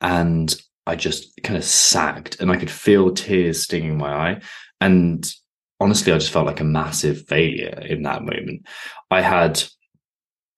And I just kind of sagged and I could feel tears stinging my eye. And honestly, I just felt like a massive failure in that moment. I had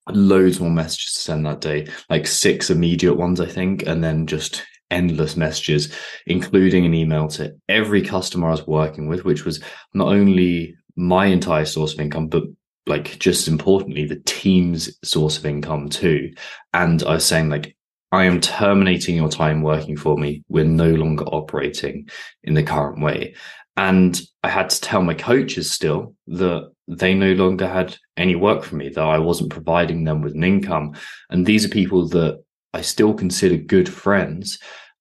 loads more messages to send that day, like six immediate ones, I think, and then just endless messages, including an email to every customer I was working with, which was not only my entire source of income, but like just importantly, the team's source of income too. And I was saying, like, I am terminating your time working for me. We're no longer operating in the current way. And I had to tell my coaches still that they no longer had any work for me, that I wasn't providing them with an income. And these are people that I still consider good friends.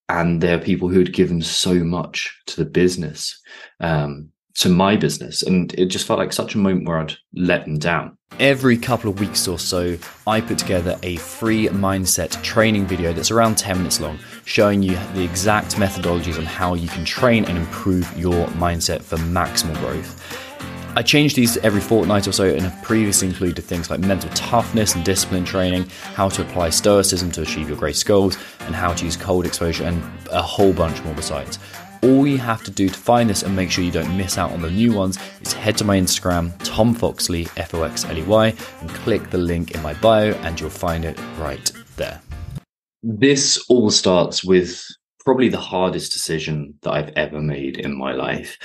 And they're people who had given so much to the business, um, to my business. And it just felt like such a moment where I'd let them down. Every couple of weeks or so, I put together a free mindset training video that's around 10 minutes long, showing you the exact methodologies on how you can train and improve your mindset for maximal growth. I change these every fortnight or so and have previously included things like mental toughness and discipline training, how to apply stoicism to achieve your greatest goals, and how to use cold exposure, and a whole bunch more besides. All you have to do to find this and make sure you don't miss out on the new ones is head to my Instagram, Tom Foxley, F O X L E Y, and click the link in my bio, and you'll find it right there. This all starts with probably the hardest decision that I've ever made in my life.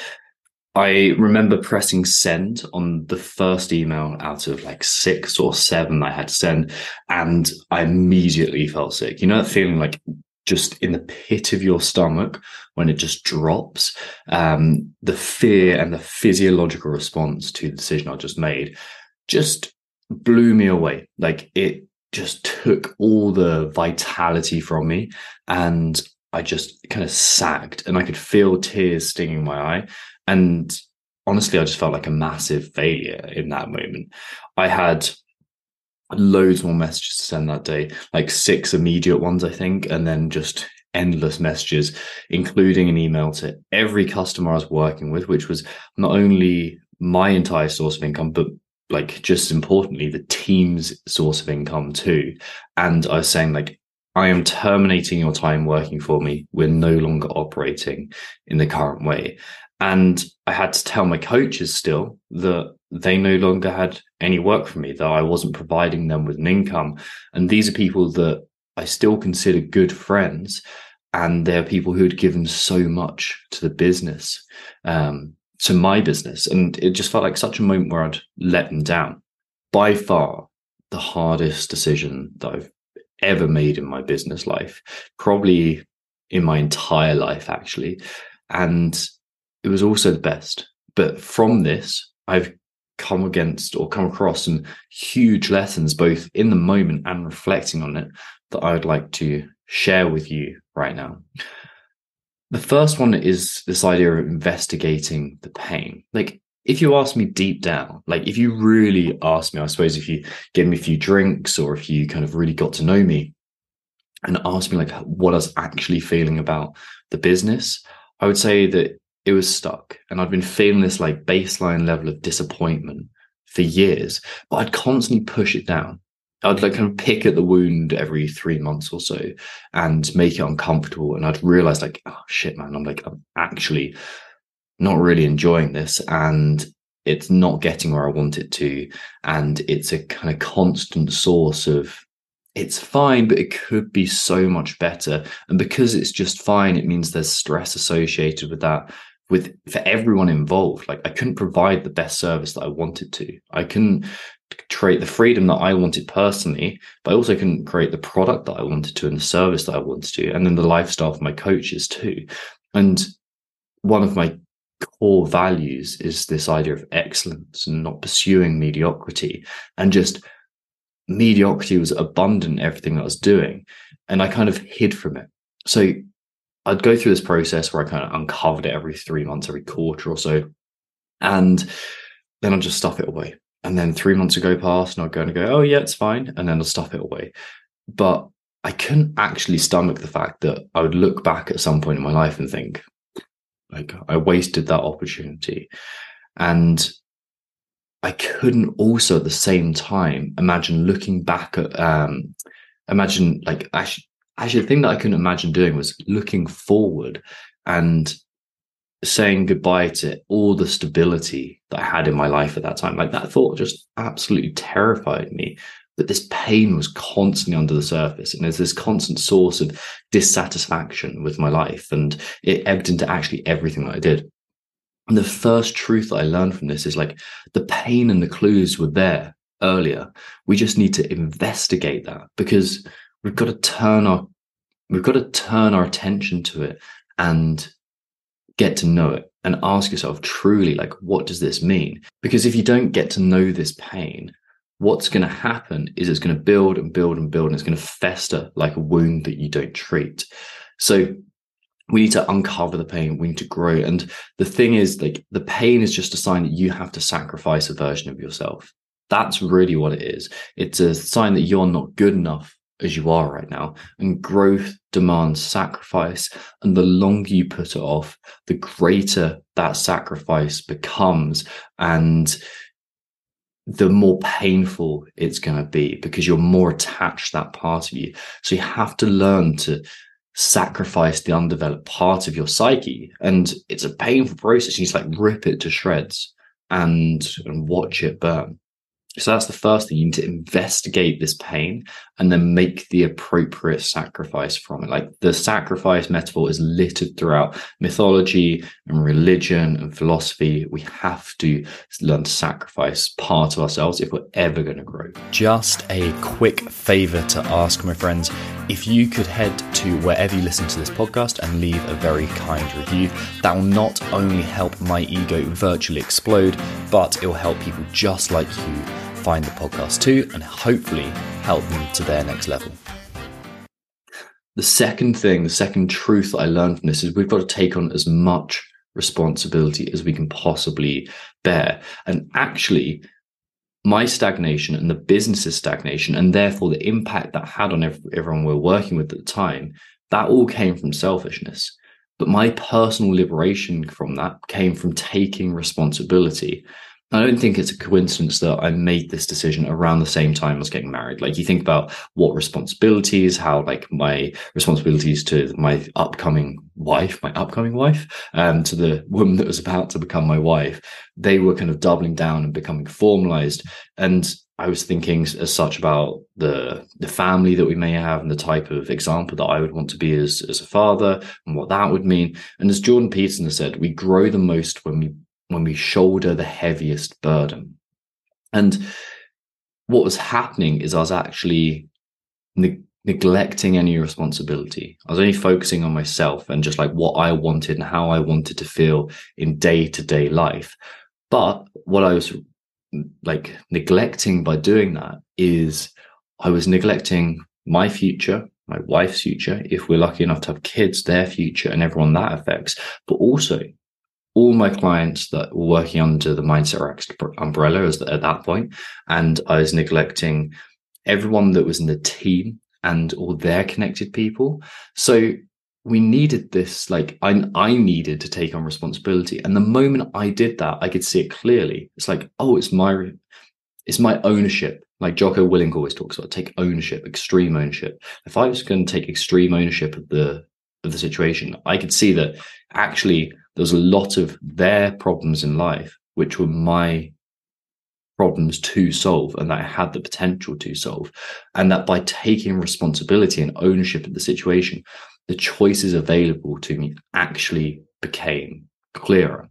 I remember pressing send on the first email out of like six or seven I had to send, and I immediately felt sick. You know that feeling like just in the pit of your stomach when it just drops. Um, the fear and the physiological response to the decision I just made just blew me away. Like it just took all the vitality from me and I just kind of sagged and I could feel tears stinging my eye. And honestly, I just felt like a massive failure in that moment. I had loads more messages to send that day, like six immediate ones, I think, and then just endless messages, including an email to every customer I was working with, which was not only my entire source of income, but like just importantly, the team's source of income too. And I was saying, like, I am terminating your time working for me. We're no longer operating in the current way. And I had to tell my coaches still that they no longer had any work for me, that I wasn't providing them with an income. And these are people that I still consider good friends. And they're people who had given so much to the business, um, to my business. And it just felt like such a moment where I'd let them down. By far, the hardest decision that I've ever made in my business life, probably in my entire life, actually. And it was also the best. But from this, I've come against or come across some huge lessons, both in the moment and reflecting on it, that I would like to share with you right now. The first one is this idea of investigating the pain. Like, if you ask me deep down, like if you really ask me, I suppose if you give me a few drinks or if you kind of really got to know me and ask me like what I was actually feeling about the business, I would say that it was stuck. And I'd been feeling this like baseline level of disappointment for years, but I'd constantly push it down. I'd like kind of pick at the wound every three months or so and make it uncomfortable. And I'd realize like, oh shit, man, I'm like, I'm actually not really enjoying this. And it's not getting where I want it to. And it's a kind of constant source of it's fine, but it could be so much better. And because it's just fine, it means there's stress associated with that with for everyone involved. Like i couldn't provide the best service that i wanted to. I couldn't create the freedom that i wanted personally but i also couldn't create the product that i wanted to and the service that i wanted to and then the lifestyle for my coaches too. And one of my core values is this idea of excellence and not pursuing mediocrity and just mediocrity was abundant in everything i was doing and i kind of hid from it. So I'd go through this process where I kind of uncovered it every three months, every quarter or so. And then I'd just stuff it away. And then three months would go past and I'd go and go, oh, yeah, it's fine. And then I'll stuff it away. But I couldn't actually stomach the fact that I would look back at some point in my life and think, like, I wasted that opportunity. And I couldn't also at the same time imagine looking back at, um, imagine like actually actually the thing that I couldn't imagine doing was looking forward and saying goodbye to all the stability that I had in my life at that time. Like that thought just absolutely terrified me. That this pain was constantly under the surface, and there's this constant source of dissatisfaction with my life, and it ebbed into actually everything that I did. And the first truth that I learned from this is like the pain and the clues were there earlier. We just need to investigate that because we've got to turn our we've got to turn our attention to it and get to know it and ask yourself truly like what does this mean? Because if you don't get to know this pain what's going to happen is it's going to build and build and build and it's going to fester like a wound that you don't treat. So we need to uncover the pain we need to grow and the thing is like the pain is just a sign that you have to sacrifice a version of yourself. That's really what it is. It's a sign that you're not good enough as you are right now. And growth demands sacrifice. And the longer you put it off, the greater that sacrifice becomes. And the more painful it's going to be because you're more attached to that part of you. So you have to learn to sacrifice the undeveloped part of your psyche. And it's a painful process. You just like rip it to shreds and, and watch it burn. So that's the first thing. You need to investigate this pain and then make the appropriate sacrifice from it. Like the sacrifice metaphor is littered throughout mythology and religion and philosophy. We have to learn to sacrifice part of ourselves if we're ever going to grow. Just a quick favor to ask, my friends. If you could head to wherever you listen to this podcast and leave a very kind review, that will not only help my ego virtually explode, but it will help people just like you find the podcast too and hopefully help them to their next level. The second thing, the second truth that I learned from this is we've got to take on as much responsibility as we can possibly bear. And actually, my stagnation and the business's stagnation, and therefore the impact that had on everyone we're working with at the time, that all came from selfishness. But my personal liberation from that came from taking responsibility. I don't think it's a coincidence that I made this decision around the same time as getting married. Like you think about what responsibilities, how like my responsibilities to my upcoming wife, my upcoming wife, um, to the woman that was about to become my wife, they were kind of doubling down and becoming formalized. And I was thinking as such about the the family that we may have and the type of example that I would want to be as as a father and what that would mean. And as Jordan Peterson has said, we grow the most when we when we shoulder the heaviest burden. And what was happening is I was actually ne- neglecting any responsibility. I was only focusing on myself and just like what I wanted and how I wanted to feel in day to day life. But what I was like neglecting by doing that is I was neglecting my future, my wife's future, if we're lucky enough to have kids, their future and everyone that affects, but also all my clients that were working under the Mindset X umbrella was at that point, and I was neglecting everyone that was in the team and all their connected people. So we needed this, like I, I needed to take on responsibility. And the moment I did that, I could see it clearly. It's like, oh, it's my, it's my ownership. Like Jocko Willink always talks about, take ownership, extreme ownership. If I was going to take extreme ownership of the of the situation, I could see that actually there's a lot of their problems in life which were my problems to solve and that I had the potential to solve. And that by taking responsibility and ownership of the situation, the choices available to me actually became clearer.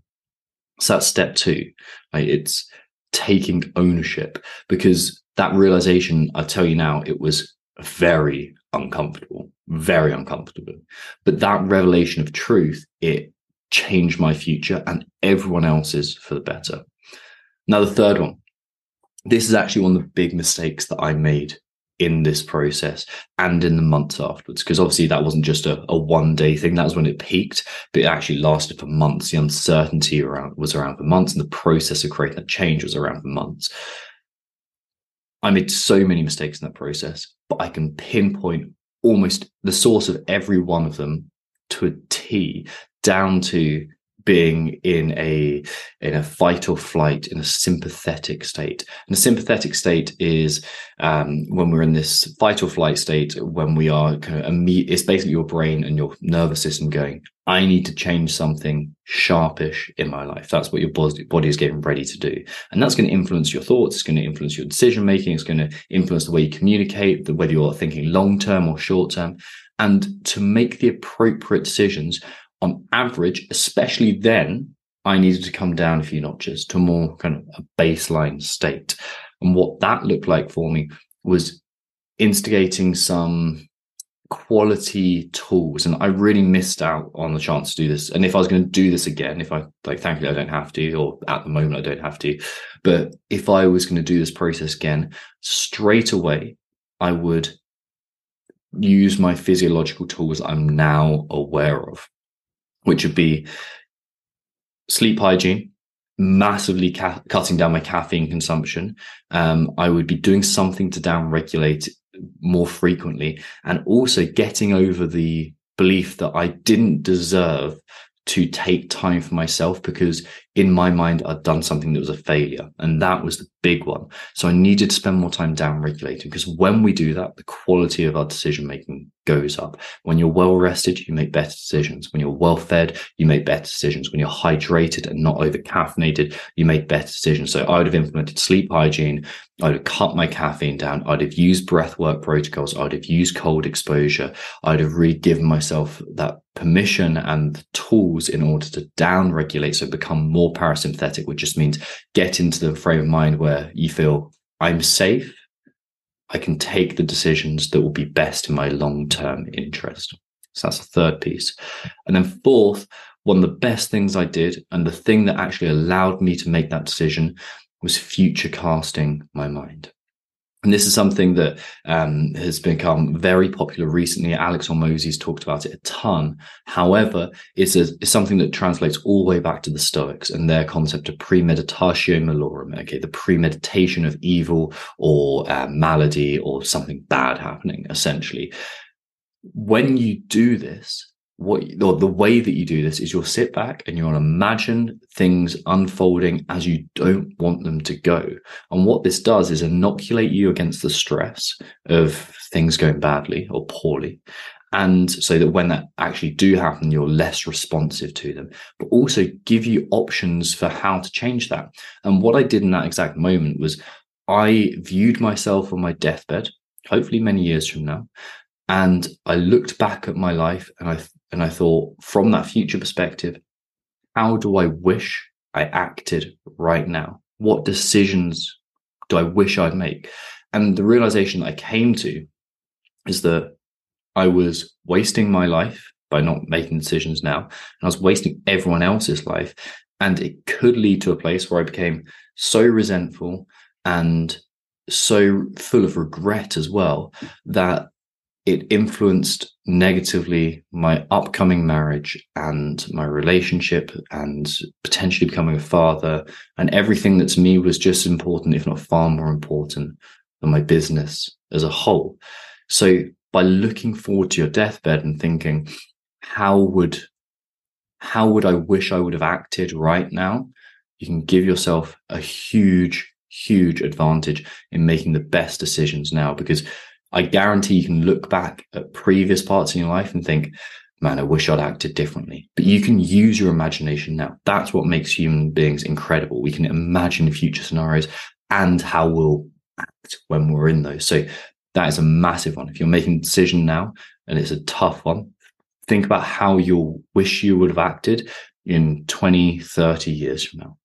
So that's step two. Right? It's taking ownership because that realization, I tell you now, it was very uncomfortable, very uncomfortable. But that revelation of truth, it change my future and everyone else's for the better. Now, the third one. This is actually one of the big mistakes that I made in this process and in the months afterwards. Because obviously that wasn't just a, a one day thing. That was when it peaked, but it actually lasted for months. The uncertainty around was around for months, and the process of creating that change was around for months. I made so many mistakes in that process, but I can pinpoint almost the source of every one of them to a T down to being in a in a fight or flight in a sympathetic state. And a sympathetic state is um, when we're in this fight or flight state when we are kind of imme- it's basically your brain and your nervous system going i need to change something sharpish in my life. That's what your body is getting ready to do. And that's going to influence your thoughts it's going to influence your decision making it's going to influence the way you communicate the whether you're thinking long term or short term. And to make the appropriate decisions on average, especially then, I needed to come down a few notches to more kind of a baseline state. And what that looked like for me was instigating some quality tools. And I really missed out on the chance to do this. And if I was going to do this again, if I like, thankfully, I don't have to, or at the moment, I don't have to. But if I was going to do this process again, straight away, I would use my physiological tools I'm now aware of which would be sleep hygiene, massively ca- cutting down my caffeine consumption. Um, I would be doing something to down regulate more frequently and also getting over the belief that I didn't deserve to take time for myself because in my mind I'd done something that was a failure and that was the big one so I needed to spend more time down regulating because when we do that the quality of our decision making goes up when you're well rested you make better decisions when you're well fed you make better decisions when you're hydrated and not over caffeinated you make better decisions so I would have implemented sleep hygiene I'd have cut my caffeine down. I'd have used breath work protocols. I'd have used cold exposure. I'd have really given myself that permission and the tools in order to down regulate. So become more parasympathetic, which just means get into the frame of mind where you feel I'm safe. I can take the decisions that will be best in my long term interest. So that's the third piece. And then fourth, one of the best things I did, and the thing that actually allowed me to make that decision was future casting my mind. And this is something that um, has become very popular recently. Alex Hormozi's talked about it a ton. However, it's, a, it's something that translates all the way back to the Stoics and their concept of premeditatio malorum. Okay, the premeditation of evil or uh, malady or something bad happening. Essentially, when you do this, what or the way that you do this is you'll sit back and you'll imagine things unfolding as you don't want them to go. And what this does is inoculate you against the stress of things going badly or poorly. And so that when that actually do happen you're less responsive to them but also give you options for how to change that. And what i did in that exact moment was i viewed myself on my deathbed hopefully many years from now and I looked back at my life and I and I thought, from that future perspective, how do I wish I acted right now? What decisions do I wish I'd make? And the realization that I came to is that I was wasting my life by not making decisions now, and I was wasting everyone else's life. And it could lead to a place where I became so resentful and so full of regret as well that it influenced negatively my upcoming marriage and my relationship and potentially becoming a father. And everything that to me was just important if not far more important than my business as a whole. So by looking forward to your deathbed and thinking how would how would i wish i would have acted right now? You can give yourself a huge huge advantage in making the best decisions now because I guarantee you can look back at previous parts in your life and think, man, I wish I'd acted differently. But you can use your imagination now. That's what makes human beings incredible. We can imagine future scenarios and how we'll act when we're in those. So that is a massive one. If you're making a decision now and it's a tough one, think about how you'll wish you would have acted in 20, 30 years from now.